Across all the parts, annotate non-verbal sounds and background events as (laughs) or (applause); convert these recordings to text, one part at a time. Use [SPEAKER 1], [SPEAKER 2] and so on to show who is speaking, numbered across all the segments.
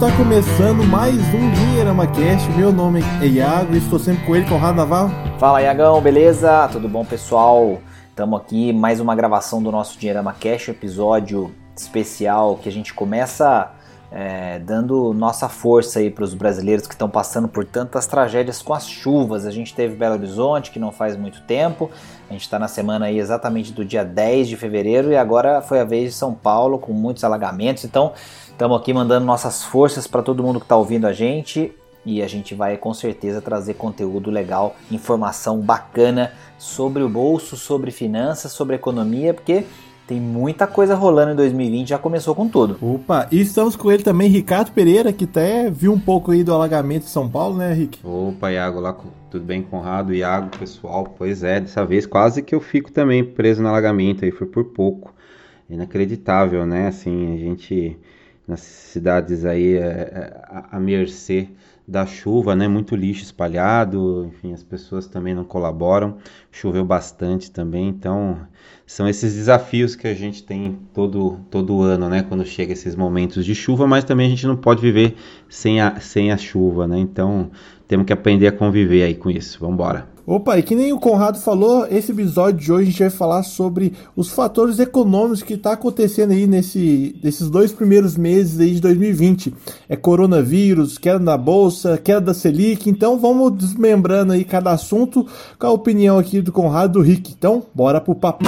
[SPEAKER 1] está começando mais um Dinheirama Cast. Meu nome é Iago e estou sempre com ele, Conrado Navarro.
[SPEAKER 2] Fala Iagão, beleza? Tudo bom, pessoal? Estamos aqui, mais uma gravação do nosso Dinheirama Cash, episódio especial que a gente começa é, dando nossa força aí para os brasileiros que estão passando por tantas tragédias com as chuvas. A gente teve Belo Horizonte, que não faz muito tempo, a gente está na semana aí exatamente do dia 10 de fevereiro e agora foi a vez de São Paulo com muitos alagamentos. Então, estamos aqui mandando nossas forças para todo mundo que está ouvindo a gente e a gente vai com certeza trazer conteúdo legal, informação bacana sobre o bolso, sobre finanças, sobre economia, porque tem muita coisa rolando em 2020, já começou com tudo.
[SPEAKER 1] Opa, e estamos com ele também, Ricardo Pereira, que até viu um pouco aí do alagamento de São Paulo, né, Rick?
[SPEAKER 3] Opa, Iago, lá, tudo bem, Conrado, Iago, pessoal? Pois é, dessa vez quase que eu fico também preso no alagamento aí, foi por pouco. Inacreditável, né? Assim, a gente nas cidades aí é, é, a mercê da chuva, né? Muito lixo espalhado, enfim, as pessoas também não colaboram. Choveu bastante também, então são esses desafios que a gente tem todo, todo ano, né? Quando chega esses momentos de chuva, mas também a gente não pode viver sem a, sem a chuva, né? Então temos que aprender a conviver aí com isso. Vamos embora.
[SPEAKER 1] Opa, e que nem o Conrado falou, esse episódio de hoje a gente vai falar sobre os fatores econômicos que está acontecendo aí nesse, nesses dois primeiros meses aí de 2020. É coronavírus, queda na bolsa, queda da Selic, então vamos desmembrando aí cada assunto com a opinião aqui do Conrado e do Rick. Então, bora pro papo.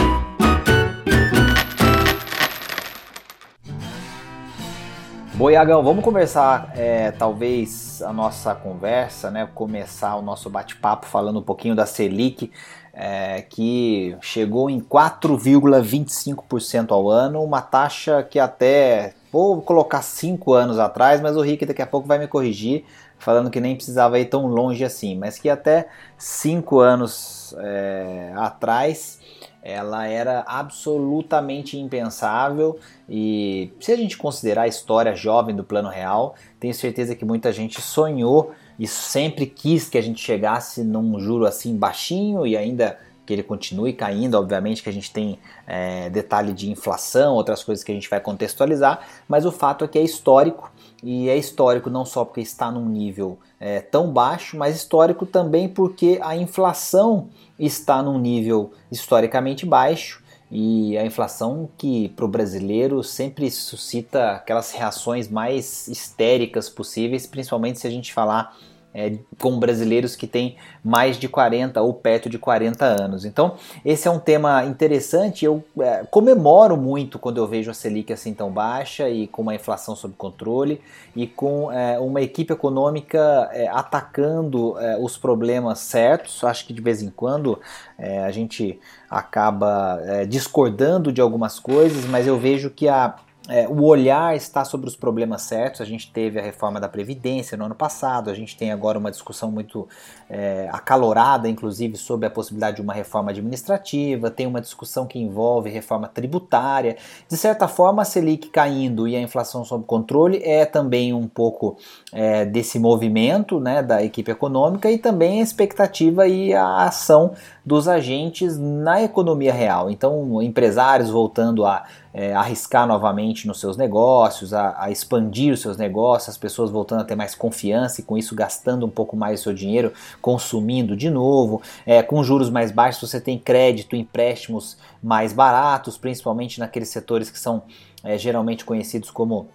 [SPEAKER 2] Boiagão, vamos conversar é, talvez a nossa conversa, né? Começar o nosso bate-papo falando um pouquinho da Selic, é, que chegou em 4,25% ao ano, uma taxa que até vou colocar 5 anos atrás, mas o Rick daqui a pouco vai me corrigir, falando que nem precisava ir tão longe assim, mas que até 5 anos é, atrás ela era absolutamente impensável e se a gente considerar a história jovem do Plano Real, tenho certeza que muita gente sonhou e sempre quis que a gente chegasse num juro assim baixinho e ainda que ele continue caindo, obviamente que a gente tem é, detalhe de inflação, outras coisas que a gente vai contextualizar, mas o fato é que é histórico e é histórico não só porque está num nível é, tão baixo, mas histórico também porque a inflação está num nível historicamente baixo. E a inflação que para o brasileiro sempre suscita aquelas reações mais histéricas possíveis, principalmente se a gente falar é, com brasileiros que têm mais de 40 ou perto de 40 anos. Então, esse é um tema interessante. Eu é, comemoro muito quando eu vejo a Selic assim tão baixa e com uma inflação sob controle e com é, uma equipe econômica é, atacando é, os problemas certos. Acho que de vez em quando é, a gente acaba discordando de algumas coisas, mas eu vejo que a é, o olhar está sobre os problemas certos. A gente teve a reforma da Previdência no ano passado, a gente tem agora uma discussão muito é, acalorada, inclusive, sobre a possibilidade de uma reforma administrativa, tem uma discussão que envolve reforma tributária. De certa forma, a Selic caindo e a inflação sob controle é também um pouco é, desse movimento né, da equipe econômica e também a expectativa e a ação dos agentes na economia real. Então, empresários voltando a é, arriscar novamente nos seus negócios, a, a, expandir os seus negócios, as pessoas voltando a ter mais confiança e com isso gastando um pouco mais o seu dinheiro, consumindo de novo. É, com juros mais baixos, você tem crédito, empréstimos mais baratos, principalmente naqueles setores que são é, geralmente conhecidos como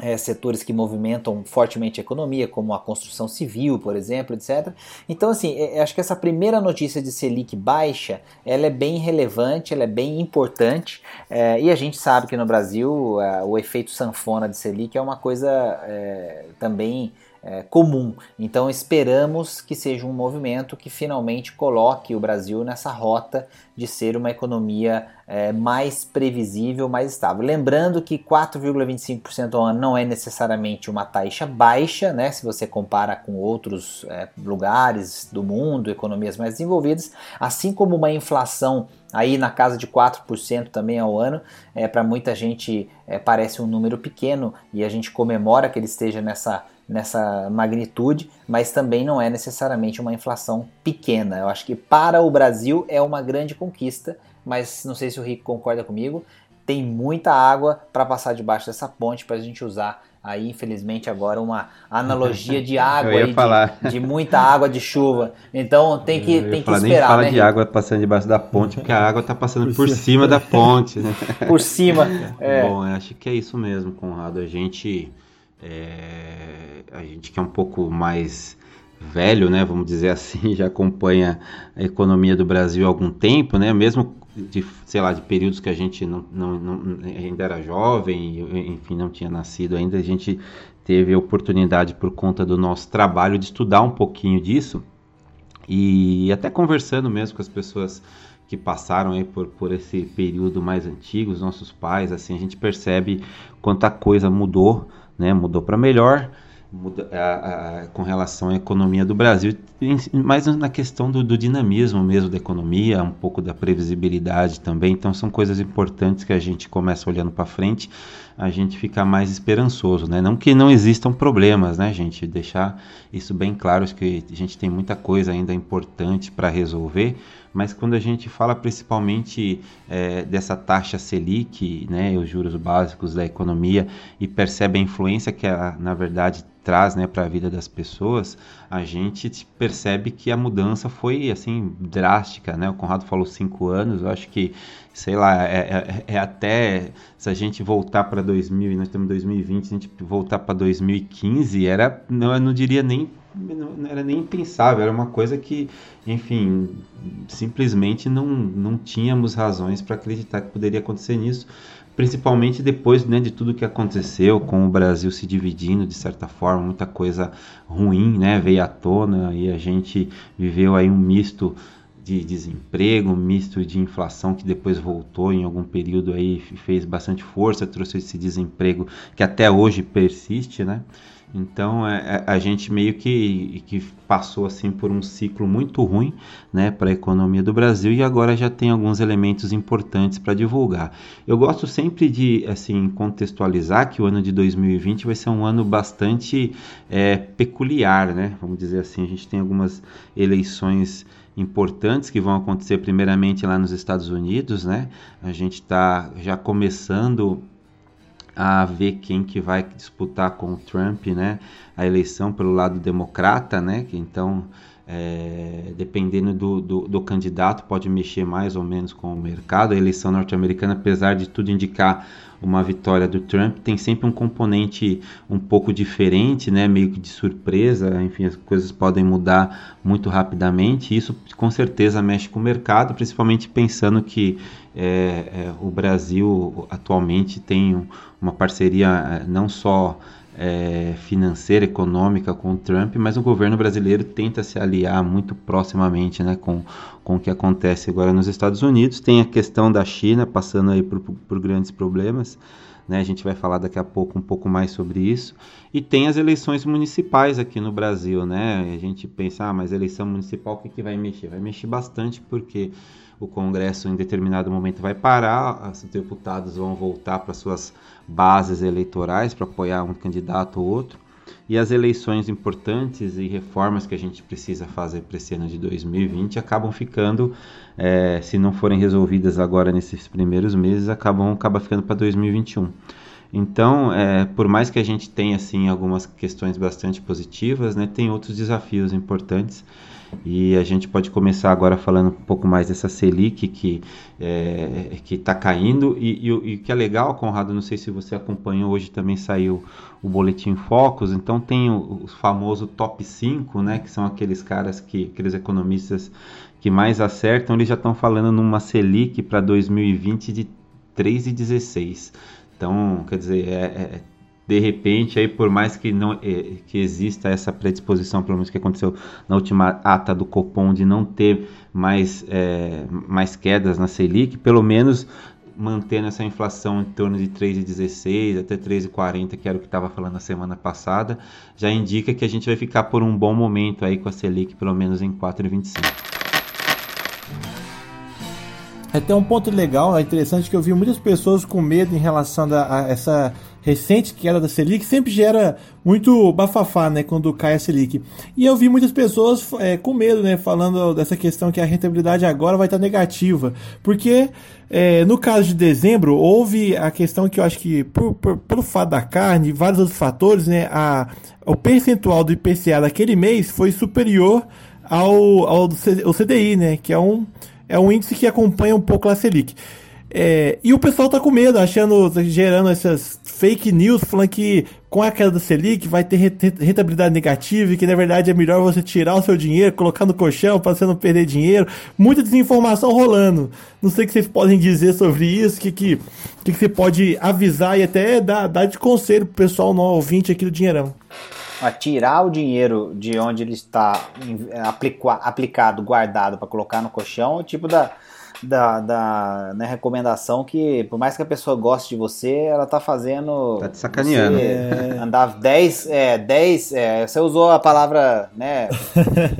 [SPEAKER 2] é, setores que movimentam fortemente a economia, como a construção civil, por exemplo, etc. Então, assim, é, acho que essa primeira notícia de Selic baixa, ela é bem relevante, ela é bem importante, é, e a gente sabe que no Brasil é, o efeito sanfona de Selic é uma coisa é, também é, comum. Então esperamos que seja um movimento que finalmente coloque o Brasil nessa rota de ser uma economia é, mais previsível, mais estável. Lembrando que 4,25% ao ano não é necessariamente uma taxa baixa, né? Se você compara com outros é, lugares do mundo, economias mais desenvolvidas, assim como uma inflação aí na casa de 4% também ao ano, é, para muita gente é, parece um número pequeno e a gente comemora que ele esteja nessa nessa magnitude, mas também não é necessariamente uma inflação pequena. Eu acho que para o Brasil é uma grande conquista, mas não sei se o Rico concorda comigo. Tem muita água para passar debaixo dessa ponte para a gente usar aí infelizmente agora uma analogia de (laughs) água
[SPEAKER 3] aí,
[SPEAKER 2] de, de, muita água de chuva. Então tem que, tem que falar, esperar. Nem
[SPEAKER 3] fala
[SPEAKER 2] né?
[SPEAKER 3] de água passando debaixo da ponte, porque a água está passando por, cima da ponte. Né?
[SPEAKER 2] Por cima. (laughs) É.
[SPEAKER 3] Bom, acho que é isso mesmo, Conrado. A gente, é, a gente que é um pouco mais velho, né, vamos dizer assim, (laughs) já acompanha a economia do Brasil há algum tempo, né, mesmo de, sei lá, de períodos que a gente não, não, não, ainda era jovem, enfim, não tinha nascido ainda, a gente teve a oportunidade por conta do nosso trabalho de estudar um pouquinho disso e até conversando mesmo com as pessoas que passaram aí por, por esse período mais antigo, os nossos pais, assim, a gente percebe quanta coisa mudou, né, mudou para melhor, muda, a, a, com relação à economia do Brasil, mais na questão do, do, dinamismo mesmo da economia, um pouco da previsibilidade também. Então são coisas importantes que a gente começa olhando para frente, a gente fica mais esperançoso, né? Não que não existam problemas, né, gente? Deixar isso bem claro, acho que a gente tem muita coisa ainda importante para resolver mas quando a gente fala principalmente é, dessa taxa Selic, né, os juros básicos da economia, e percebe a influência que ela, na verdade, traz né, para a vida das pessoas, a gente percebe que a mudança foi assim drástica. Né? O Conrado falou cinco anos, eu acho que, sei lá, é, é, é até se a gente voltar para 2000 e nós estamos em 2020, se a gente voltar para 2015, era, não, eu não diria nem não era nem impensável, era uma coisa que, enfim, simplesmente não, não tínhamos razões para acreditar que poderia acontecer nisso, principalmente depois né, de tudo que aconteceu, com o Brasil se dividindo de certa forma, muita coisa ruim né, veio à tona e a gente viveu aí um misto de desemprego, misto de inflação que depois voltou em algum período aí fez bastante força, trouxe esse desemprego que até hoje persiste, né? Então é, é, a gente meio que, que passou assim por um ciclo muito ruim né, para a economia do Brasil e agora já tem alguns elementos importantes para divulgar. Eu gosto sempre de assim contextualizar que o ano de 2020 vai ser um ano bastante é, peculiar, né? Vamos dizer assim, a gente tem algumas eleições importantes que vão acontecer primeiramente lá nos Estados Unidos, né? A gente está já começando a ver quem que vai disputar com o Trump, né, a eleição pelo lado democrata, né, que então é, dependendo do, do, do, candidato pode mexer mais ou menos com o mercado. A eleição norte-americana, apesar de tudo indicar uma vitória do Trump, tem sempre um componente um pouco diferente, né, meio que de surpresa. Enfim, as coisas podem mudar muito rapidamente. Isso com certeza mexe com o mercado, principalmente pensando que é, é, o Brasil atualmente tem uma parceria é, não só é, financeira, econômica com o Trump, mas o governo brasileiro tenta se aliar muito proximamente né, com, com o que acontece agora nos Estados Unidos. Tem a questão da China passando aí por, por grandes problemas. Né, a gente vai falar daqui a pouco um pouco mais sobre isso. E tem as eleições municipais aqui no Brasil, né? A gente pensa, ah, mas eleição municipal o que, que vai mexer? Vai mexer bastante porque o Congresso em determinado momento vai parar, os deputados vão voltar para suas bases eleitorais para apoiar um candidato ou outro. E as eleições importantes e reformas que a gente precisa fazer para esse ano de 2020 acabam ficando, é, se não forem resolvidas agora nesses primeiros meses, acabam acaba ficando para 2021. Então, é, por mais que a gente tenha assim algumas questões bastante positivas, né, tem outros desafios importantes e a gente pode começar agora falando um pouco mais dessa Selic que é, está caindo. E, o que é legal, Conrado, não sei se você acompanhou, hoje também saiu o boletim Focus, então tem o, o famoso top 5, né, que são aqueles caras que, aqueles economistas que mais acertam, eles já estão falando numa Selic para 2020 de 3,16. Então, quer dizer, é, é de repente, aí por mais que não é, que exista essa predisposição, pelo menos que aconteceu na última ata do Copom de não ter mais, é, mais quedas na Selic, pelo menos mantendo essa inflação em torno de 3,16 até 3,40, que era o que estava falando na semana passada, já indica que a gente vai ficar por um bom momento aí com a Selic, pelo menos em 4,25.
[SPEAKER 1] É até um ponto legal, é interessante que eu vi muitas pessoas com medo em relação a essa recente queda da Selic sempre gera muito bafafá, né, quando cai a Selic. E eu vi muitas pessoas é, com medo, né, falando dessa questão que a rentabilidade agora vai estar negativa, porque é, no caso de dezembro houve a questão que eu acho que por, por, pelo fato da carne vários outros fatores, né, a, o percentual do IPCA daquele mês foi superior ao, ao, ao CDI, né, que é um é um índice que acompanha um pouco a Selic. É, e o pessoal tá com medo, achando, gerando essas fake news, falando que com a queda do Selic vai ter rentabilidade negativa e que na verdade é melhor você tirar o seu dinheiro, colocar no colchão para você não perder dinheiro. Muita desinformação rolando. Não sei o que vocês podem dizer sobre isso, o que, que, que, que você pode avisar e até dar, dar de conselho pro pessoal no ouvinte aqui do Dinheirão.
[SPEAKER 2] A tirar o dinheiro de onde ele está aplicado, guardado para colocar no colchão, tipo da da, da né, recomendação que, por mais que a pessoa goste de você, ela tá fazendo.
[SPEAKER 3] Tá te sacaneando.
[SPEAKER 2] Andar 10. É, 10 é, você usou a palavra, né?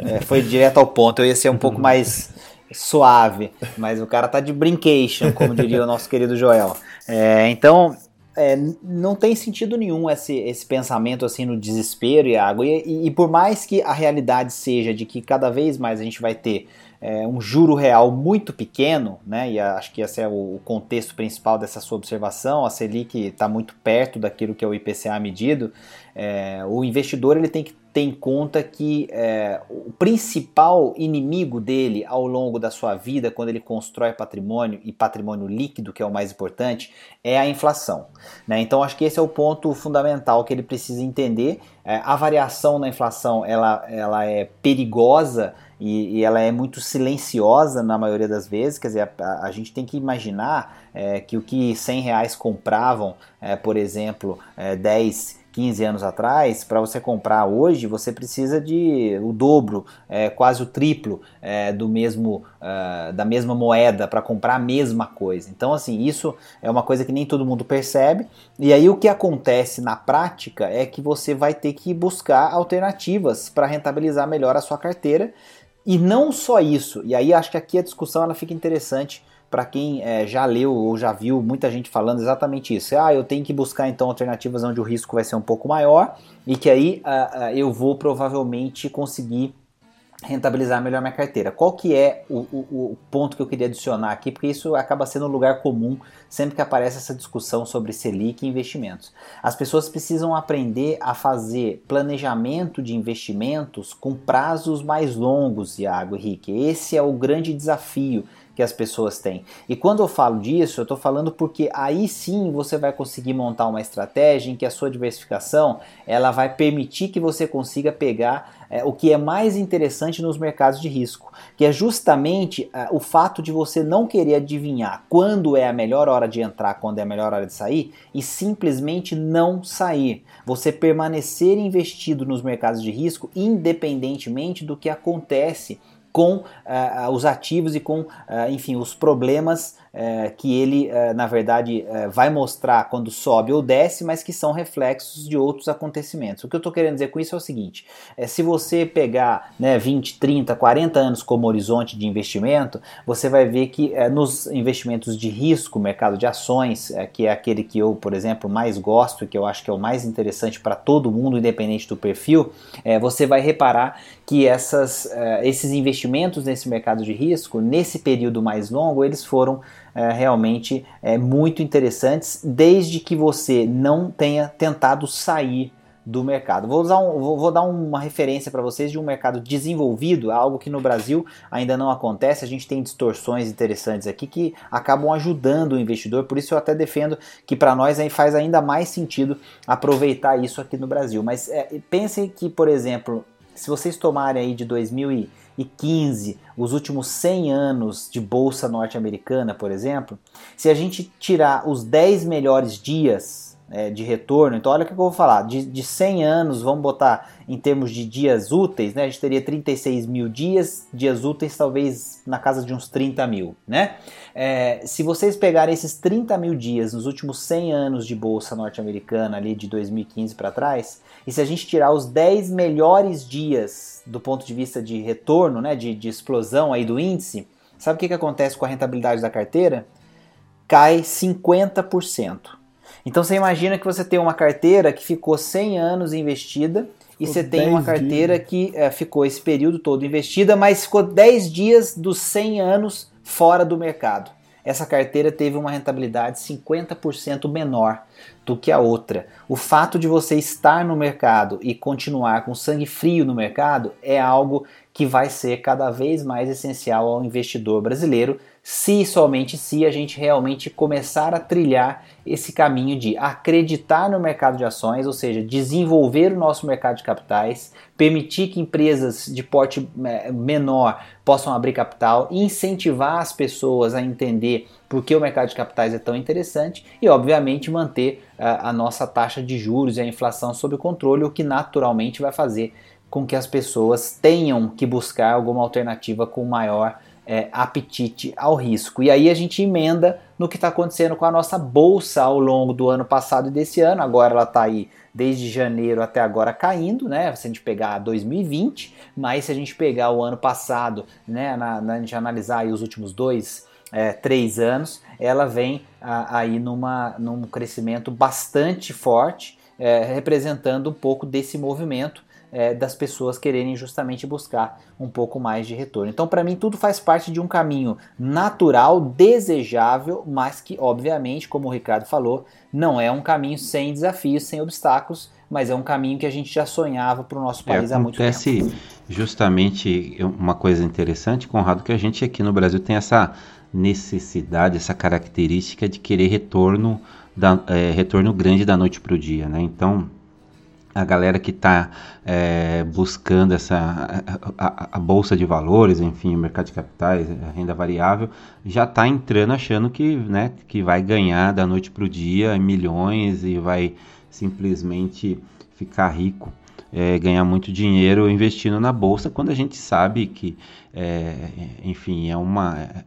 [SPEAKER 2] é, foi direto ao ponto. Eu ia ser um pouco mais suave, mas o cara tá de brincation, como diria o nosso querido Joel. É, então, é, não tem sentido nenhum esse, esse pensamento assim no desespero, Iago. E, e, e por mais que a realidade seja de que cada vez mais a gente vai ter é, um juro real muito pequeno, né, e acho que esse é o contexto principal dessa sua observação, a Selic está muito perto daquilo que é o IPCA medido, é, o investidor ele tem que ter em conta que é, o principal inimigo dele ao longo da sua vida, quando ele constrói patrimônio e patrimônio líquido, que é o mais importante, é a inflação. Né? Então acho que esse é o ponto fundamental que ele precisa entender. É, a variação na inflação ela, ela é perigosa e, e, ela é muito silenciosa na maioria das vezes, quer dizer, a, a gente tem que imaginar é, que o que 100 reais compravam, é, por exemplo, é, 10, 15 anos atrás, para você comprar hoje, você precisa de o dobro, é, quase o triplo é, do mesmo uh, da mesma moeda para comprar a mesma coisa. Então, assim, isso é uma coisa que nem todo mundo percebe. E aí o que acontece na prática é que você vai ter que buscar alternativas para rentabilizar melhor a sua carteira e não só isso, e aí acho que aqui a discussão ela fica interessante para quem é, já leu ou já viu muita gente falando exatamente isso. Ah, eu tenho que buscar então alternativas onde o risco vai ser um pouco maior e que aí uh, uh, eu vou provavelmente conseguir rentabilizar melhor minha carteira. Qual que é o, o, o, ponto que eu queria adicionar aqui, porque isso acaba sendo um lugar comum sempre que aparece essa discussão sobre Selic e investimentos. As pessoas precisam aprender a fazer planejamento de investimentos com prazos mais longos, Iago Henrique. Esse é o grande desafio que as pessoas têm. E quando eu falo disso, eu estou falando porque aí sim você vai conseguir montar uma estratégia em que a sua diversificação ela vai permitir que você consiga pegar é, o que é mais interessante nos mercados de risco, que é justamente é, o fato de você não querer adivinhar quando é a melhor hora de entrar, quando é a melhor hora de sair e simplesmente não sair. Você permanecer investido nos mercados de risco independentemente do que acontece com uh, os ativos e com, uh, enfim, os problemas uh, que ele, na verdade, vai mostrar quando sobe ou desce, mas que são reflexos de outros acontecimentos. O que eu estou querendo dizer com isso é o seguinte: é, se você pegar né, 20, 30, 40 anos como horizonte de investimento, você vai ver que nos investimentos de risco, mercado de ações, que é aquele que eu, por exemplo, mais gosto que eu acho que é o mais interessante para todo mundo, independente do perfil, você vai reparar que essas, esses investimentos nesse mercado de risco, nesse período mais longo, eles foram é, realmente é, muito interessantes, desde que você não tenha tentado sair do mercado. Vou, usar um, vou, vou dar uma referência para vocês de um mercado desenvolvido, algo que no Brasil ainda não acontece. A gente tem distorções interessantes aqui que acabam ajudando o investidor, por isso eu até defendo que para nós aí faz ainda mais sentido aproveitar isso aqui no Brasil. Mas é, pensem que, por exemplo, se vocês tomarem aí de 2015, os últimos 100 anos de bolsa norte-americana, por exemplo, se a gente tirar os 10 melhores dias é, de retorno, então olha o que eu vou falar, de, de 100 anos, vamos botar em termos de dias úteis, né, a gente teria 36 mil dias, dias úteis talvez na casa de uns 30 mil, né? É, se vocês pegarem esses 30 mil dias nos últimos 100 anos de bolsa norte-americana, ali de 2015 para trás, e se a gente tirar os 10 melhores dias do ponto de vista de retorno, né, de, de explosão aí do índice, sabe o que, que acontece com a rentabilidade da carteira? Cai 50%. Então você imagina que você tem uma carteira que ficou 100 anos investida e você tem uma carteira dias. que é, ficou esse período todo investida, mas ficou 10 dias dos 100 anos fora do mercado. Essa carteira teve uma rentabilidade 50% menor do que a outra. O fato de você estar no mercado e continuar com sangue frio no mercado é algo que vai ser cada vez mais essencial ao investidor brasileiro, se somente se a gente realmente começar a trilhar esse caminho de acreditar no mercado de ações, ou seja, desenvolver o nosso mercado de capitais, permitir que empresas de porte é, menor possam abrir capital, incentivar as pessoas a entender por que o mercado de capitais é tão interessante e, obviamente, manter a nossa taxa de juros e a inflação sob controle, o que naturalmente vai fazer com que as pessoas tenham que buscar alguma alternativa com maior é, apetite ao risco. E aí a gente emenda no que está acontecendo com a nossa bolsa ao longo do ano passado e desse ano. Agora ela está aí desde janeiro até agora caindo, né? Se a gente pegar 2020, mas se a gente pegar o ano passado, né? Na, na a gente analisar os últimos dois, é, três anos, ela vem a, aí numa, num crescimento bastante forte, é, representando um pouco desse movimento é, das pessoas quererem justamente buscar um pouco mais de retorno. Então, para mim, tudo faz parte de um caminho natural, desejável, mas que, obviamente, como o Ricardo falou, não é um caminho sem desafios, sem obstáculos, mas é um caminho que a gente já sonhava para o nosso é, país é, há muito tempo.
[SPEAKER 3] Acontece justamente uma coisa interessante, Conrado, que a gente aqui no Brasil tem essa necessidade, essa característica de querer retorno, da, é, retorno grande da noite para o dia, né? Então, a galera que está é, buscando essa a, a, bolsa de valores, enfim, o mercado de capitais, a renda variável, já está entrando achando que, né, que vai ganhar da noite para o dia milhões e vai simplesmente ficar rico é, ganhar muito dinheiro investindo na bolsa, quando a gente sabe que, é, enfim, é, uma, é,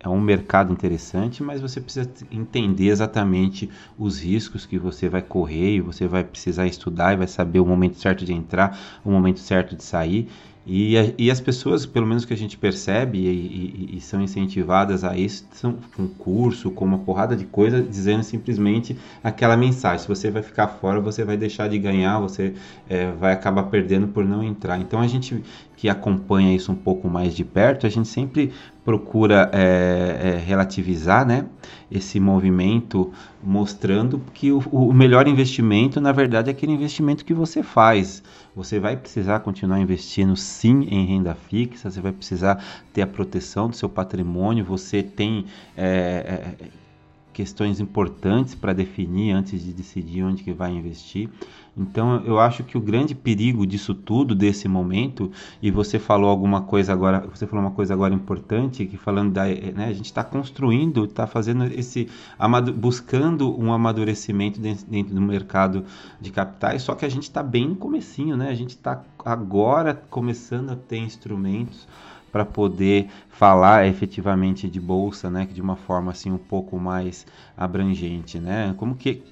[SPEAKER 3] é um mercado interessante, mas você precisa entender exatamente os riscos que você vai correr e você vai precisar estudar e vai saber o momento certo de entrar, o momento certo de sair. E, e as pessoas, pelo menos que a gente percebe e, e, e, são incentivadas a isso, são com curso, com uma porrada de coisa, dizendo simplesmente aquela mensagem: se você vai ficar fora, você vai deixar de ganhar, você é, vai acabar perdendo por não entrar. Então a gente que acompanha isso um pouco mais de perto, a gente sempre procura é, é, relativizar né, esse movimento, mostrando que o, o, melhor investimento, na verdade, é aquele investimento que você faz. Você vai precisar continuar investindo sim em renda fixa, você vai precisar ter a proteção do seu patrimônio, você tem. É, é questões importantes para definir antes de decidir onde que vai investir. Então eu acho que o grande perigo disso tudo, desse momento, e você falou alguma coisa agora, você falou uma coisa agora importante, que falando da, né, a gente está construindo, está fazendo esse, buscando um amadurecimento dentro, do mercado de capitais, só que a gente está bem no comecinho, né? A gente está agora começando a ter instrumentos para poder falar efetivamente de bolsa, né, de uma forma assim um pouco mais abrangente, né? Como que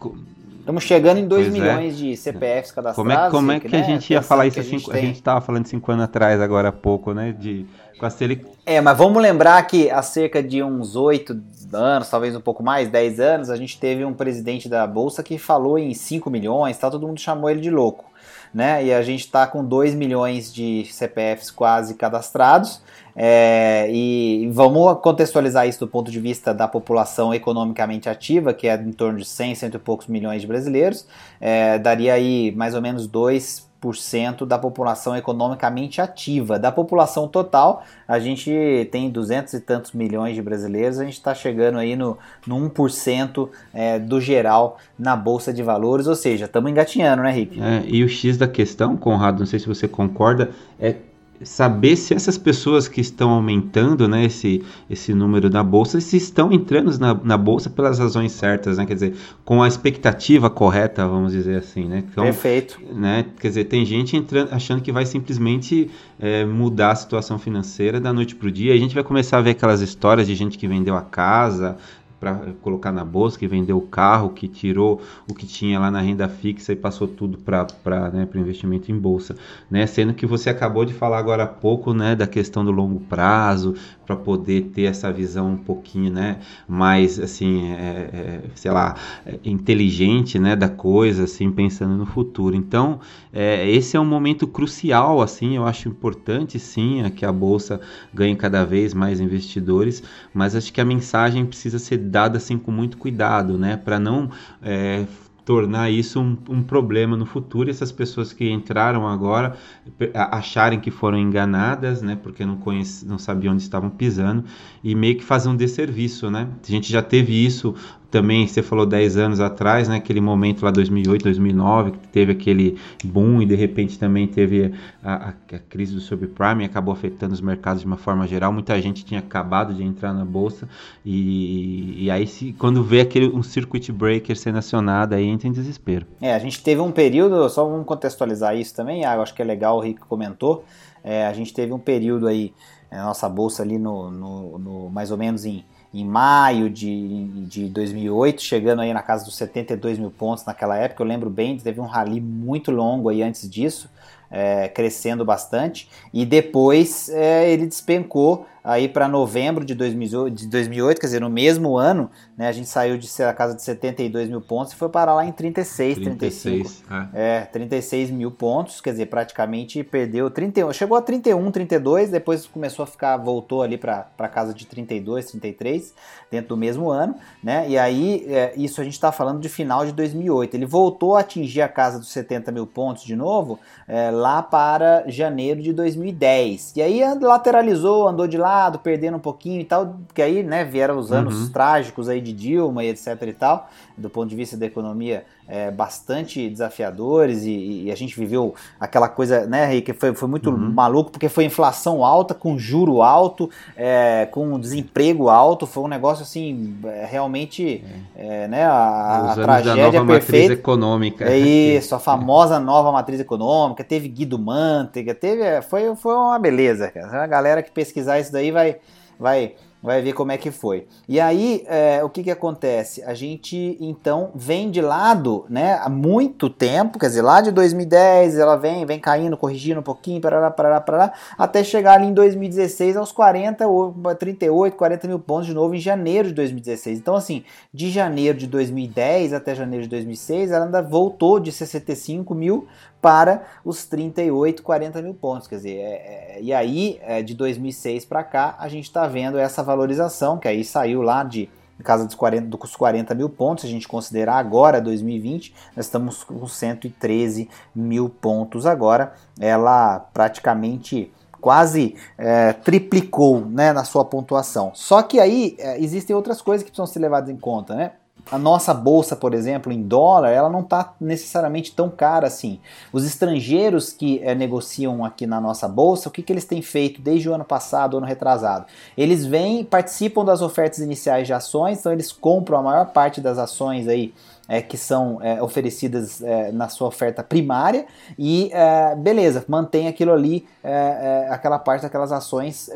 [SPEAKER 2] Estamos chegando em 2 é. milhões é. de CPFs cadastrados.
[SPEAKER 3] Como é, como é que, né? a gente ia falar isso? A gente, a gente estava falando cinco anos atrás, agora há pouco, né? De, com a Selic.
[SPEAKER 2] É, mas vamos lembrar que há cerca de uns 8 anos, talvez um pouco mais, 10 anos, a gente teve um presidente da Bolsa que falou em 5 milhões, tá, todo mundo chamou ele de louco né? E a gente está com 2 milhões de CPFs quase cadastrados. É, e vamos contextualizar isso do ponto de vista da população economicamente ativa, que é em torno de 100, cento e poucos milhões de brasileiros. É, daria aí mais ou menos 2 da população economicamente ativa. Da população total, a gente tem duzentos e tantos milhões de brasileiros, a gente está chegando aí no, no 1% é, do geral na Bolsa de Valores, ou seja, estamos engatinhando, né, Rick?
[SPEAKER 3] É, e o X da questão, Conrado, não sei se você concorda, é saber se essas pessoas que estão aumentando né, esse, esse número na bolsa, se estão entrando na, na bolsa pelas razões certas, né? Quer dizer, com a expectativa correta, vamos dizer assim, né?
[SPEAKER 2] Então, Perfeito.
[SPEAKER 3] Né, quer dizer, tem gente entrando, achando que vai simplesmente é, mudar a situação financeira da noite para o dia. A gente vai começar a ver aquelas histórias de gente que vendeu a casa, para colocar na bolsa, que vendeu o carro, que tirou o que tinha lá na renda fixa e passou tudo para né, investimento em bolsa, né? Sendo que você acabou de falar agora há pouco, né, da questão do longo prazo, para poder ter essa visão um pouquinho, né, mais assim, é, é, sei lá, é, inteligente, né, da coisa, assim, pensando no futuro. Então, é, esse é um momento crucial, assim, eu acho importante, sim, é que a bolsa ganhe cada vez mais investidores, mas acho que a mensagem precisa ser dada assim com muito cuidado, né, para não é, tornar isso um, um, problema no futuro. E essas pessoas que entraram agora acharem que foram enganadas, né? Porque não, conheci, não sabiam onde estavam pisando e meio que fazer um desserviço, né? A gente já teve isso também, você falou 10 anos atrás, né, aquele momento lá 2008, 2009, que teve aquele boom e de repente também teve a, a, a, crise do subprime e acabou afetando os mercados de uma forma geral. Muita gente tinha acabado de entrar na bolsa e, e aí se, quando vê aquele um circuit breaker sendo acionado, aí entra em desespero.
[SPEAKER 2] É, a gente teve um período, só vamos contextualizar isso também, ah, eu acho que é legal, o Rick comentou, é, a gente teve um período aí, a nossa bolsa ali no, no, no mais ou menos em em maio de, de 2008, chegando aí na casa dos 72 mil pontos naquela época. Eu lembro bem, teve um rally muito longo aí antes disso, é, crescendo bastante, e depois é, ele despencou aí para novembro de 2008, de 2008, quer dizer, no mesmo ano, né, a gente saiu de ser a casa de 72 mil pontos e foi parar lá em 36, 36 35. É. é, 36 mil pontos, quer dizer, praticamente perdeu 31, chegou a 31, 32, depois começou a ficar, voltou ali para casa de 32, 33, dentro do mesmo ano, né, e aí é, isso a gente está falando de final de 2008, ele voltou a atingir a casa dos 70 mil pontos de novo, é, lá para janeiro de 2010, e aí lateralizou, andou de lá lado, perdendo um pouquinho e tal, que aí, né, vieram os anos uhum. trágicos aí de Dilma e etc e tal, do ponto de vista da economia, é, bastante desafiadores e, e, a gente viveu aquela coisa, né, que foi, foi muito uhum. maluco, porque foi inflação alta, com juro alto, é, com desemprego alto, foi um negócio assim, é, realmente, é. é né, a, a tragédia
[SPEAKER 3] perfeita. matriz econômica.
[SPEAKER 2] É isso, a (laughs) famosa nova matriz econômica, teve Guido Mantega, teve, foi, foi uma beleza, cara. a galera que pesquisar isso daí vai, vai vai ver como é que foi. E aí, é, o que que acontece? A gente, então, vem de lado, né, há muito tempo, quer dizer, lá de 2010, ela vem, vem caindo, corrigindo um pouquinho, parará, parará, parará, até chegar ali em 2016 aos 40, 38, 40 mil pontos de novo em janeiro de 2016. Então, assim, de janeiro de 2010 até janeiro de 2006, ela ainda voltou de 65 mil para os 38, 40 mil pontos. Quer dizer, é, é, e aí, é, de 2006 para cá, a gente está vendo essa valorização, que aí saiu lá de casa dos 40, dos 40 mil pontos, se a gente considerar agora 2020, nós estamos com 113 mil pontos agora. Ela praticamente quase é, triplicou né, na sua pontuação. Só que aí é, existem outras coisas que precisam ser levadas em conta, né? A nossa bolsa, por exemplo, em dólar, ela não está necessariamente tão cara assim. Os estrangeiros que é, negociam aqui na nossa bolsa, o que, que eles têm feito desde o ano passado, ano retrasado? Eles vêm, participam das ofertas iniciais de ações, então eles compram a maior parte das ações aí é, que são é, oferecidas é, na sua oferta primária e é, beleza, mantém aquilo ali, é, é, aquela parte daquelas ações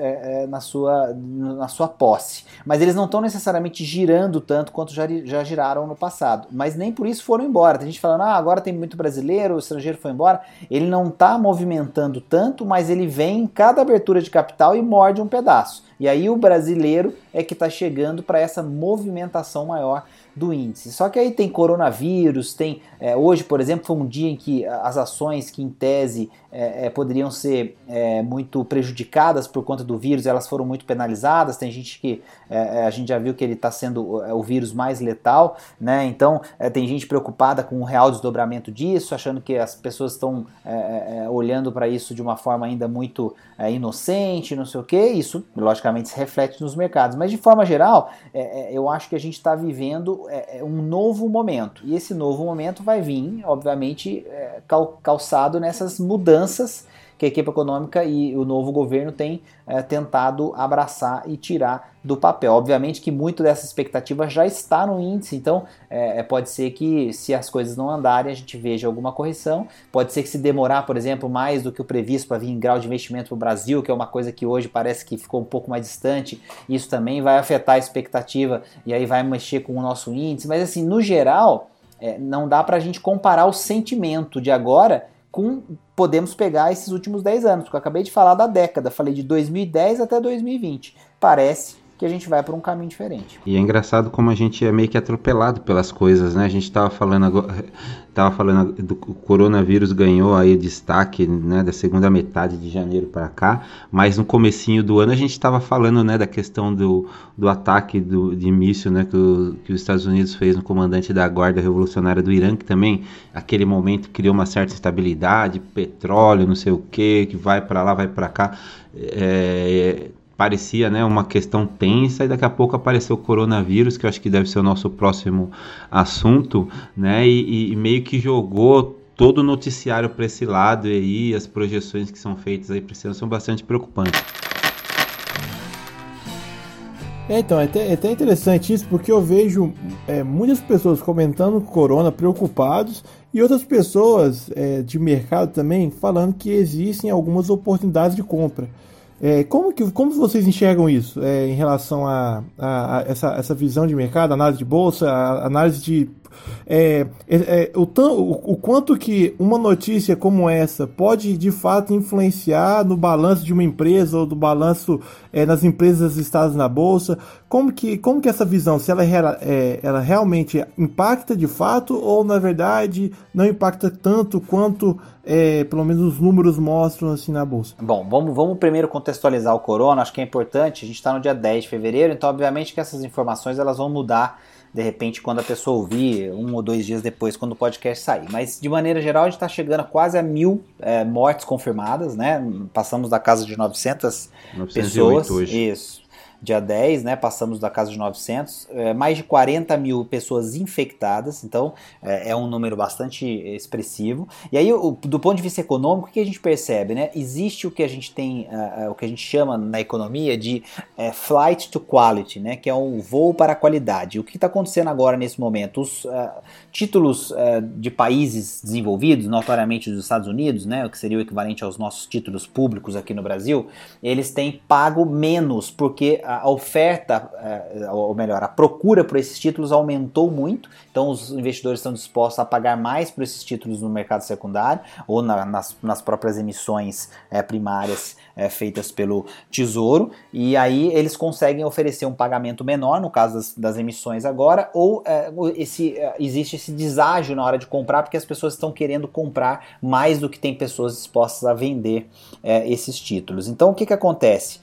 [SPEAKER 2] na, sua, na sua posse. Mas eles não estão necessariamente girando tanto quanto já, já giraram no passado. Mas nem por isso foram embora. Tem gente falando, ah, agora tem muito brasileiro, o estrangeiro foi embora. Ele não está movimentando tanto, mas ele vem em cada abertura de capital e morde um pedaço. E aí o brasileiro é que está chegando para essa movimentação maior do índice. Só que aí tem coronavírus, tem é, hoje, por exemplo, foi um dia em que as ações que em tese é, é, poderiam ser é, muito prejudicadas por conta do vírus, elas foram muito penalizadas. Tem gente que é, é, a gente já viu que ele está sendo o, o, vírus mais letal, né? Então tem gente preocupada com o real desdobramento disso, achando que as pessoas estão olhando para isso de uma forma ainda muito inocente, não sei o que. Isso, logicamente, se reflete nos mercados. Mas de forma geral, eu acho que a gente está vivendo um novo momento. E esse novo momento vai vir, obviamente, calçado nessas mudanças que a equipe econômica e o novo governo tem é, tentado abraçar e tirar do papel. Obviamente que muito dessa expectativa já está no índice, então é, pode ser que se as coisas não andarem a gente veja alguma correção. Pode ser que se demorar, por exemplo, mais do que o previsto para vir em grau de investimento para o Brasil, que é uma coisa que hoje parece que ficou um pouco mais distante. Isso também vai afetar a expectativa e aí vai mexer com o nosso índice. Mas assim, no geral, é, não dá para a gente comparar o sentimento de agora com podemos pegar esses últimos 10 anos, porque eu acabei de falar da década, falei de 2010 até 2020. Parece que a gente vai por um caminho diferente.
[SPEAKER 3] E é engraçado como a gente é meio que atropelado pelas coisas, né? A gente estava falando agora, tava falando do coronavírus ganhou aí destaque, né, da segunda metade de janeiro para cá, mas no comecinho do ano a gente estava falando, né, da questão do, do ataque do, de míssil, né, que, o, que os Estados Unidos fez no comandante da guarda revolucionária do Irã, que também aquele momento criou uma certa instabilidade, petróleo, não sei o que, que vai para lá, vai para cá. É, parecia né, uma questão tensa e daqui a pouco apareceu o coronavírus, que eu acho que deve ser o nosso próximo assunto, né, e, e meio que jogou todo o noticiário para esse lado e aí as projeções que são feitas aí para esse ano são bastante preocupantes.
[SPEAKER 1] É, então, é até, é até interessante isso, porque eu vejo é, muitas pessoas comentando corona, preocupados, e outras pessoas é, de mercado também falando que existem algumas oportunidades de compra. É, como, que, como vocês enxergam isso é, em relação a, a, a, essa, essa visão de mercado, análise de bolsa, análise de é, é, é, o, o, o, quanto que uma notícia como essa pode de fato influenciar no balanço de uma empresa ou do balanço é, nas empresas listadas na bolsa? Como que, como que essa visão, se ela, é, ela realmente impacta de fato ou na verdade não impacta tanto quanto é, pelo menos os números mostram assim na bolsa?
[SPEAKER 2] Bom, vamos, vamos primeiro contextualizar o corona, acho que é importante, a gente está no dia 10 de fevereiro, então obviamente que essas informações elas vão mudar de repente quando a pessoa ouvir um ou dois dias depois, quando o podcast sair. Mas de maneira geral, a gente está chegando a quase a mil é, mortes confirmadas, né? Passamos da casa de 900 pessoas. Hoje. Isso dia 10, né, passamos da casa de 900, é, mais de 40 mil pessoas infectadas, então é, é um número bastante expressivo. E aí, o, do ponto de vista econômico, o que a gente percebe? Né? Existe o que a gente tem, uh, o que a gente chama na economia de flight to quality, né, que é um voo para a qualidade. O que está acontecendo agora nesse momento? Os uh, títulos de países desenvolvidos, notoriamente dos Estados Unidos, né, o que seria o equivalente aos nossos títulos públicos aqui no Brasil, eles têm pago menos, porque a oferta, é, ou melhor, a procura por esses títulos aumentou muito, então os investidores estão dispostos a pagar mais por esses títulos no mercado secundário ou na, nas, nas, próprias emissões é, primárias é, feitas pelo Tesouro, e aí eles conseguem oferecer um pagamento menor, no caso das, das emissões agora, ou é, esse, é, existe esse deságio na hora de comprar, porque as pessoas estão querendo comprar mais do que tem pessoas dispostas a vender é, esses títulos. Então o que, que acontece?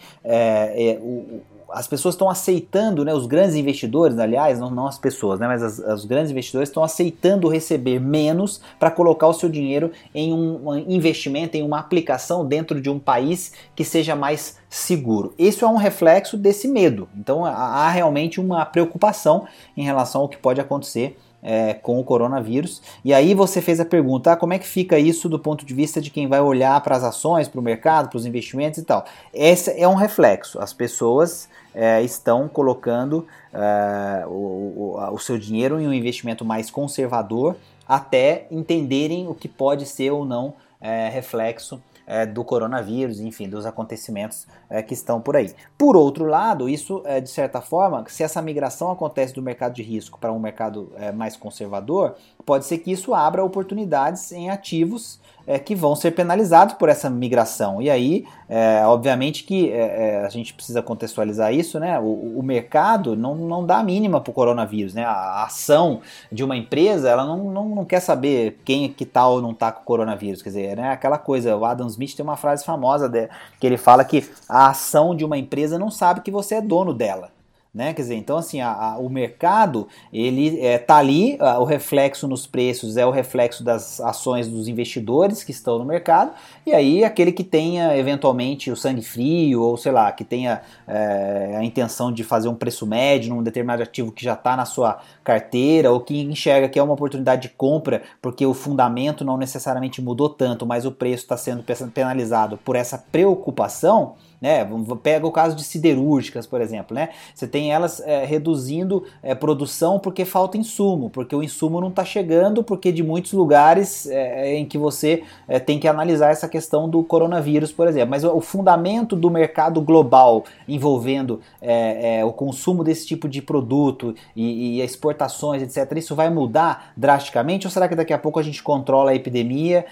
[SPEAKER 2] o, as pessoas estão aceitando, né, os grandes investidores, aliás, não, não as pessoas, né, mas as, os grandes investidores estão aceitando receber menos para colocar o seu dinheiro em um, investimento, em uma aplicação dentro de um país que seja mais seguro. Isso é um reflexo desse medo. Então há realmente uma preocupação em relação ao que pode acontecer é, com o coronavírus. E aí você fez a pergunta: ah, como é que fica isso do ponto de vista de quem vai olhar para as ações, para o mercado, para os investimentos e tal? Esse é um reflexo. As pessoas é, estão colocando é, o, o, o seu dinheiro em um investimento mais conservador até entenderem o que pode ser ou não é, reflexo é, do coronavírus, enfim, dos acontecimentos é, que estão por aí. Por outro lado, isso, é, de certa forma, se essa migração acontece do mercado de risco para um mercado é, mais conservador, pode ser que isso abra oportunidades em ativos é, que vão ser penalizados por essa migração. E aí, é, obviamente que é, é a gente precisa contextualizar isso, né? O, o mercado não, não dá a mínima para o coronavírus, né? A, ação de uma empresa, ela não, não, não quer saber quem é que tá ou não tá com o coronavírus. Quer dizer, né? Aquela coisa, o Adam Smith tem uma frase famosa de, que ele fala que a ação de uma empresa não sabe que você é dono dela. Né? Quer dizer, então assim, a, a, o mercado ele é, tá ali, a, o reflexo nos preços é o reflexo das ações dos investidores que estão no mercado, e aí aquele que tenha eventualmente o sangue frio, ou sei lá, que tenha é, a intenção de fazer um preço médio num determinado ativo que já está na sua carteira, ou que enxerga que é uma oportunidade de compra, porque o fundamento não necessariamente mudou tanto, mas o preço está sendo penalizado por essa preocupação né? Pega o caso de siderúrgicas, por exemplo, né? Você tem elas é, reduzindo é, produção porque falta insumo, porque o insumo não está chegando, porque de muitos lugares é, em que você é, tem que analisar essa questão do coronavírus, por exemplo. Mas o fundamento do mercado global envolvendo é, é, o consumo desse tipo de produto e, e exportações, etc., isso vai mudar drasticamente? Ou será que daqui a pouco a gente controla a epidemia,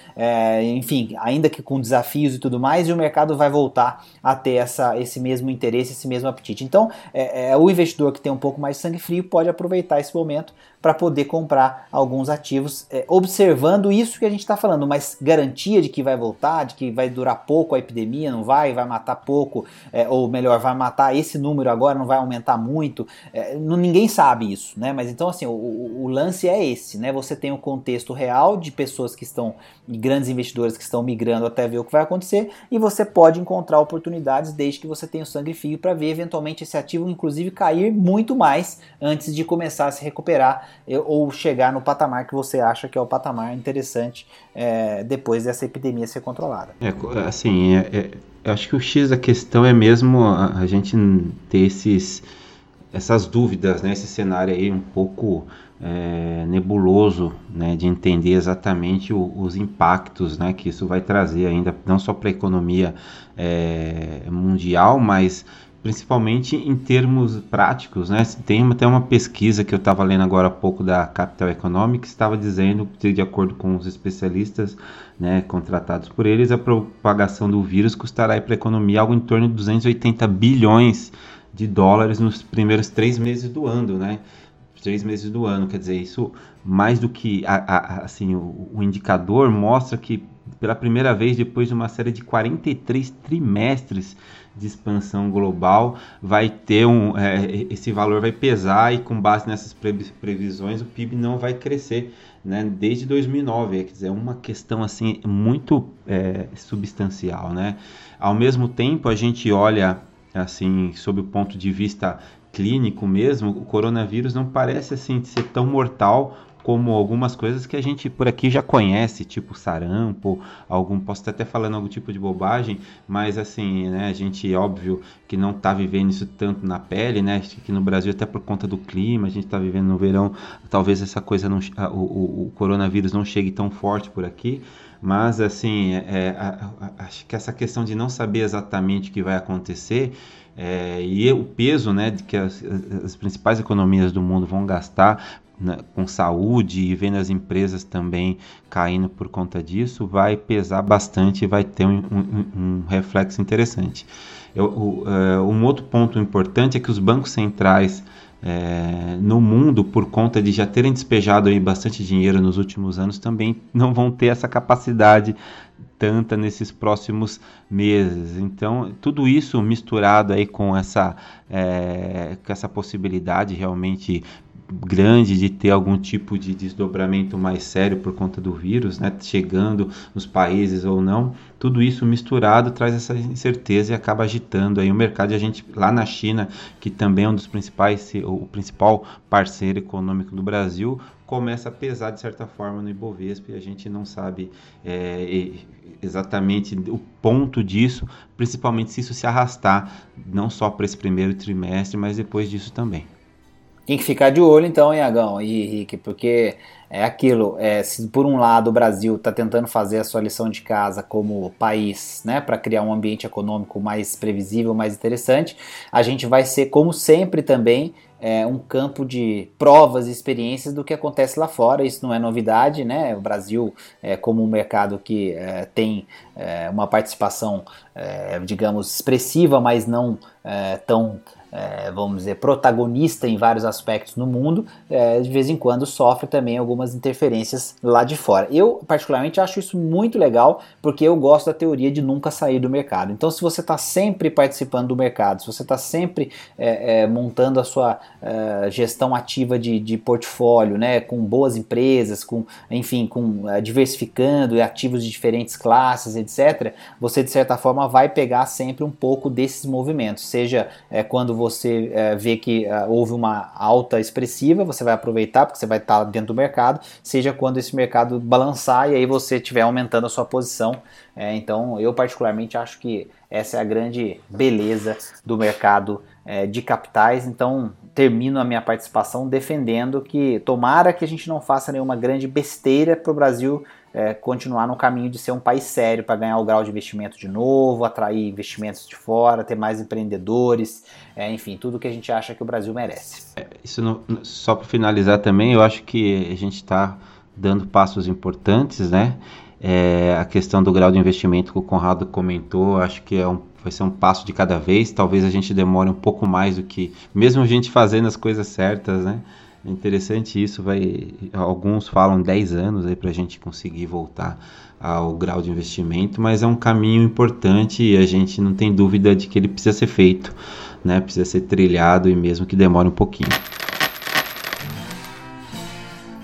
[SPEAKER 2] enfim, ainda que com desafios e tudo mais, e o mercado vai voltar a ter essa, esse mesmo interesse, esse mesmo apetite. Então, é, é, o investidor que tem um pouco mais de sangue frio pode aproveitar esse momento para poder comprar alguns ativos, é, observando isso que a gente está falando, mas garantia de que vai voltar, de que vai durar pouco a epidemia, não vai, vai matar pouco, é, ou melhor, vai matar esse número agora, não vai aumentar muito. É, não, ninguém sabe isso, né? Mas então, assim, o, o, lance é esse, né? Você tem o contexto real de pessoas que estão, grandes investidores que estão migrando até ver o que vai acontecer, e você pode encontrar oportunidades desde que você tenha o sangue frio para ver eventualmente esse ativo, inclusive, cair muito mais antes de começar a se recuperar ou chegar no patamar que você acha que é o patamar interessante é, depois dessa epidemia ser controlada.
[SPEAKER 3] É, assim, é, é, eu acho que o X da questão é mesmo a, a gente ter esses, essas dúvidas, né, esse cenário aí um pouco é, nebuloso né, de entender exatamente o, os impactos né, que isso vai trazer ainda, não só para a economia é, mundial, mas principalmente em termos práticos, né? Tem até uma pesquisa que eu estava lendo agora há pouco da Capital Economics, estava dizendo que, de acordo com os especialistas né, contratados por eles, a propagação do vírus custará para a economia algo em torno de 280 bilhões de dólares nos primeiros três meses do ano, né? Três meses do ano, quer dizer, isso mais do que a, a, assim o, o indicador mostra que pela primeira vez depois de uma série de 43 trimestres de expansão global vai ter um é, esse valor vai pesar e com base nessas previsões o PIB não vai crescer né, desde 2009 quer dizer uma questão assim muito é, substancial né. Ao mesmo tempo a gente olha assim sob o ponto de vista clínico mesmo o coronavírus não parece assim ser tão mortal como algumas coisas que a gente por aqui já conhece, tipo sarampo, algum posso estar até falando algum tipo de bobagem, mas assim, né, a gente óbvio que não está vivendo isso tanto na pele, né? Que no Brasil até por conta do clima, a gente está vivendo no verão, talvez essa coisa não, o, o, o coronavírus não chegue tão forte por aqui, mas assim, é, é acho que essa questão de não saber exatamente o que vai acontecer é, e o peso né, de que as, as, principais economias do mundo vão gastar né, com saúde e vendo as empresas também caindo por conta disso, vai pesar bastante e vai ter um, um, um reflexo interessante. Eu, o, uh, um outro ponto importante é que os bancos centrais é, no mundo, por conta de já terem despejado aí bastante dinheiro nos últimos anos, também não vão ter essa capacidade tanta nesses próximos meses. Então, tudo isso misturado aí com essa, é, com essa possibilidade realmente grande de ter algum tipo de desdobramento mais sério por conta do vírus, né, chegando nos países ou não, tudo isso misturado traz essa incerteza e acaba agitando aí o mercado. E a gente lá na China, que também é um dos principais, o principal parceiro econômico do Brasil, começa a pesar de certa forma no Ibovespa e a gente não sabe é, exatamente o ponto disso, principalmente se isso se arrastar não só para esse primeiro trimestre, mas depois disso também.
[SPEAKER 2] Tem que ficar de olho então, Iagão e Henrique, porque é aquilo, é, se por um lado o Brasil está tentando fazer a sua lição de casa como país, né, para criar um ambiente econômico mais previsível, mais interessante, a gente vai ser, como sempre também, é, um campo de provas e experiências do que acontece lá fora. Isso não é novidade, né? O Brasil, é, como um mercado que é, tem é, uma participação, é, digamos, expressiva, mas não é, tão é, vamos dizer, protagonista em vários aspectos no mundo, é, de vez em quando sofre também algumas interferências lá de fora. Eu, particularmente, acho isso muito legal, porque eu gosto da teoria de nunca sair do mercado. Então, se você está sempre participando do mercado, se você está sempre é, é, montando a sua é, gestão ativa de, de, portfólio, né, com boas empresas, com, enfim, com é, diversificando ativos de diferentes classes, etc., você, de certa forma, vai pegar sempre um pouco desses movimentos, seja quando você é, vê que é, houve uma alta expressiva, você vai aproveitar porque você vai estar dentro do mercado, seja quando esse mercado balançar e aí você estiver aumentando a sua posição. É, então, eu particularmente acho que essa é a grande beleza do mercado é, de capitais. Então, termino a minha participação defendendo que tomara que a gente não faça nenhuma grande besteira para o Brasil é, continuar no caminho de ser um país sério para ganhar o grau de investimento de novo, atrair investimentos de fora, ter mais empreendedores, é, enfim, tudo que a gente acha que o Brasil merece.
[SPEAKER 3] É, isso só para finalizar também, eu acho que a gente está dando passos importantes, né? É, a questão do grau de investimento que o Conrado comentou, acho que é um, vai ser um passo de cada vez. Talvez a gente demore um pouco mais do que, mesmo a gente fazendo as coisas certas, né? Interessante isso, vai. Alguns falam 10 anos aí para a gente conseguir voltar ao grau de investimento, mas é um caminho importante e a gente não tem dúvida de que ele precisa ser feito, né? Precisa ser trilhado e mesmo que demore um pouquinho.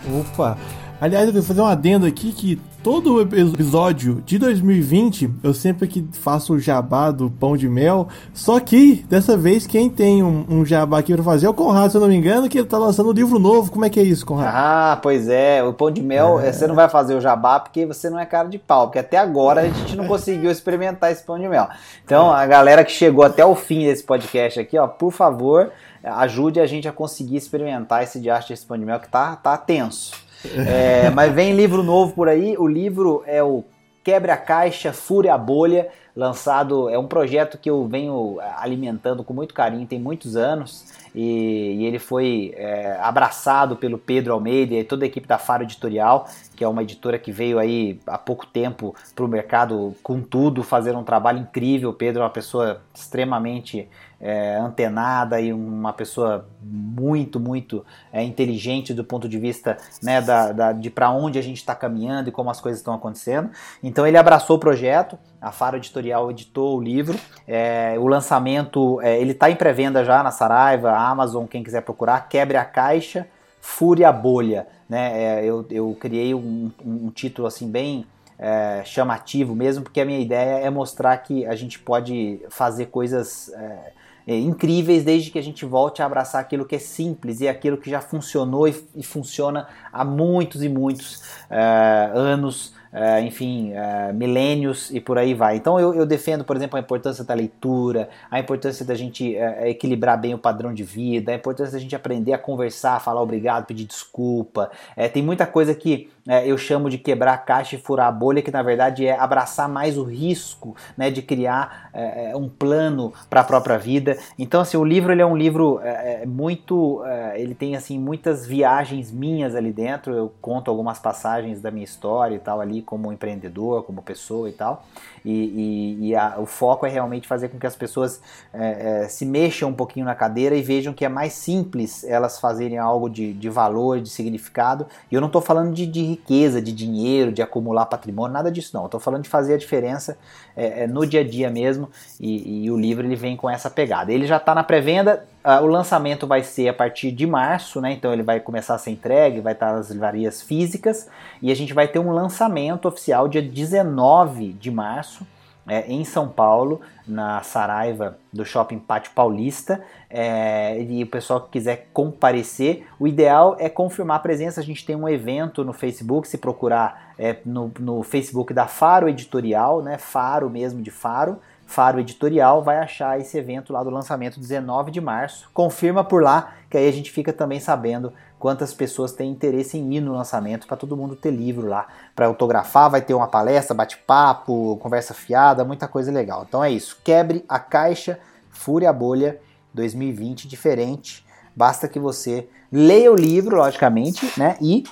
[SPEAKER 1] Opa! Aliás, eu vou fazer um adendo aqui que todo episódio de 2020 eu sempre que faço o jabá do pão de mel. Só que dessa vez quem tem um, um jabá aqui para fazer é o Conrado, se eu não me engano, que ele tá lançando um livro novo. Como é que é isso, Conrado?
[SPEAKER 2] Ah, pois é. O pão de mel, é. você não vai fazer o jabá porque você não é cara de pau. Porque até agora a gente não (laughs) conseguiu experimentar esse pão de mel. Então, a galera que chegou até o fim desse podcast aqui, ó, por favor, ajude a gente a conseguir experimentar esse diacho de pão de mel que tá, tá tenso. É, mas vem livro novo por aí. O livro é o Quebra a Caixa, Fure a Bolha, lançado. É um projeto que eu venho alimentando com muito carinho, tem muitos anos. E, e ele foi é, abraçado pelo Pedro Almeida e toda a equipe da Faro Editorial, que é uma editora que veio aí há pouco tempo para o mercado com tudo, fazer um trabalho incrível. Pedro é uma pessoa extremamente é, antenada e uma pessoa muito, muito é, inteligente do ponto de vista né, da, da de para onde a gente está caminhando e como as coisas estão acontecendo. Então ele abraçou o projeto, a Faro Editorial editou o livro, é, o lançamento é, ele está em pré-venda já na Saraiva, Amazon, quem quiser procurar, quebre a caixa, fure a bolha. Né? É, eu, eu criei um, um título assim bem é, chamativo mesmo, porque a minha ideia é mostrar que a gente pode fazer coisas é, incríveis desde que a gente volte a abraçar aquilo que é simples e aquilo que já funcionou e, e funciona há muitos e muitos é, anos uh, enfim, uh, milênios e por aí vai. Então eu, eu, defendo, por exemplo, a importância da leitura, a importância da gente uh, equilibrar bem o padrão de vida, a importância da gente aprender a conversar, falar obrigado, pedir desculpa. tem muita coisa que eu chamo de quebrar a caixa e furar a bolha, que na verdade é abraçar mais o risco né, de criar um plano para a própria vida. Então, assim, o livro ele é um livro muito. ele tem assim muitas viagens minhas ali dentro. Eu conto algumas passagens da minha história e tal ali como empreendedor, como pessoa e tal. E, e, e a, o foco é realmente fazer com que as pessoas é, é, se mexam um pouquinho na cadeira e vejam que é mais simples elas fazerem algo de, de valor, de significado. E eu não estou falando de, de, riqueza, de dinheiro, de acumular patrimônio, nada disso não. Estou falando de fazer a diferença é, é, no dia a dia mesmo. E, e, o livro ele vem com essa pegada. Ele já está na pré-venda. O lançamento vai ser a partir de março, né? Então ele vai começar a ser entregue, vai estar nas livrarias físicas e a gente vai ter um lançamento oficial dia 19 de março é, em São Paulo, na Saraiva do Shopping Pátio Paulista. É, e o pessoal que quiser comparecer, o ideal é confirmar a presença. A gente tem um evento no Facebook, se procurar é, no, no Facebook da Faro Editorial, né? Faro mesmo de Faro. Faro Editorial vai achar esse evento lá do lançamento 19 de março. Confirma por lá, que aí a gente fica também sabendo quantas pessoas têm interesse em ir no lançamento para todo mundo ter livro lá para autografar, vai ter uma palestra, bate-papo, conversa fiada, muita coisa legal. Então é isso. Quebre a caixa, fure a bolha 2020 diferente. Basta que você leia o livro, logicamente, né? E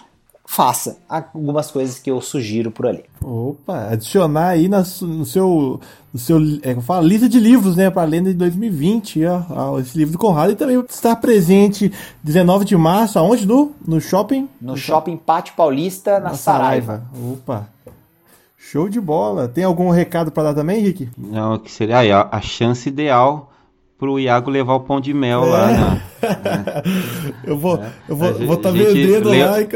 [SPEAKER 2] faça algumas coisas que eu sugiro por ali.
[SPEAKER 1] Opa, adicionar aí na, no seu, no seu é, falo, lista de livros, né, para lenda de 2020, ó, esse livro do Conrado e também está presente 19 de março, aonde no no shopping?
[SPEAKER 2] No, no shopping Pátio Paulista na, na Saraiva.
[SPEAKER 1] Saraiva. Opa. Show de bola. Tem algum recado para dar também, Henrique?
[SPEAKER 3] Não, que seria aí, a chance ideal pro Iago levar o pão de mel é. lá, né? (laughs)
[SPEAKER 1] eu vou é. eu vou estar tá vendendo lê, lá. E...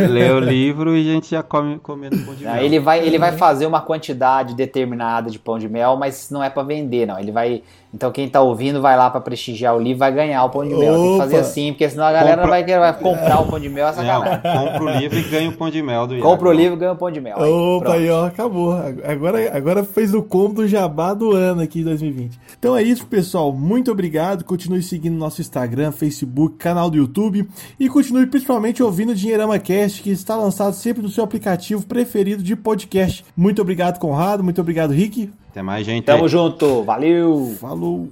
[SPEAKER 1] (laughs)
[SPEAKER 3] Lê o livro e a gente já come comendo pão de
[SPEAKER 2] não,
[SPEAKER 3] mel.
[SPEAKER 2] Ele vai, ele vai fazer uma quantidade determinada de pão de mel, mas não é para vender, não. Ele vai. Então quem tá ouvindo vai lá para prestigiar o livro vai ganhar o pão de mel. Opa. Tem que fazer assim, porque senão a galera Compra... vai, querer, vai comprar o pão de mel, é sacanagem.
[SPEAKER 3] compra o livro e ganha o pão de mel do
[SPEAKER 2] Iago. Compra o livro e ganha o pão de mel.
[SPEAKER 1] Aí, Opa, aí ó, acabou. Agora, agora fez o combo do jabá do ano aqui 2020. Então é isso, pessoal. Muito obrigado. Continue seguindo nosso Instagram, Facebook, canal do YouTube e continue principalmente ouvindo o Dinheirama Cast, que está lançado sempre no seu aplicativo preferido de podcast. Muito obrigado, Conrado. Muito obrigado, Rick.
[SPEAKER 3] Até mais, gente.
[SPEAKER 2] Tamo junto. Valeu.
[SPEAKER 1] Falou.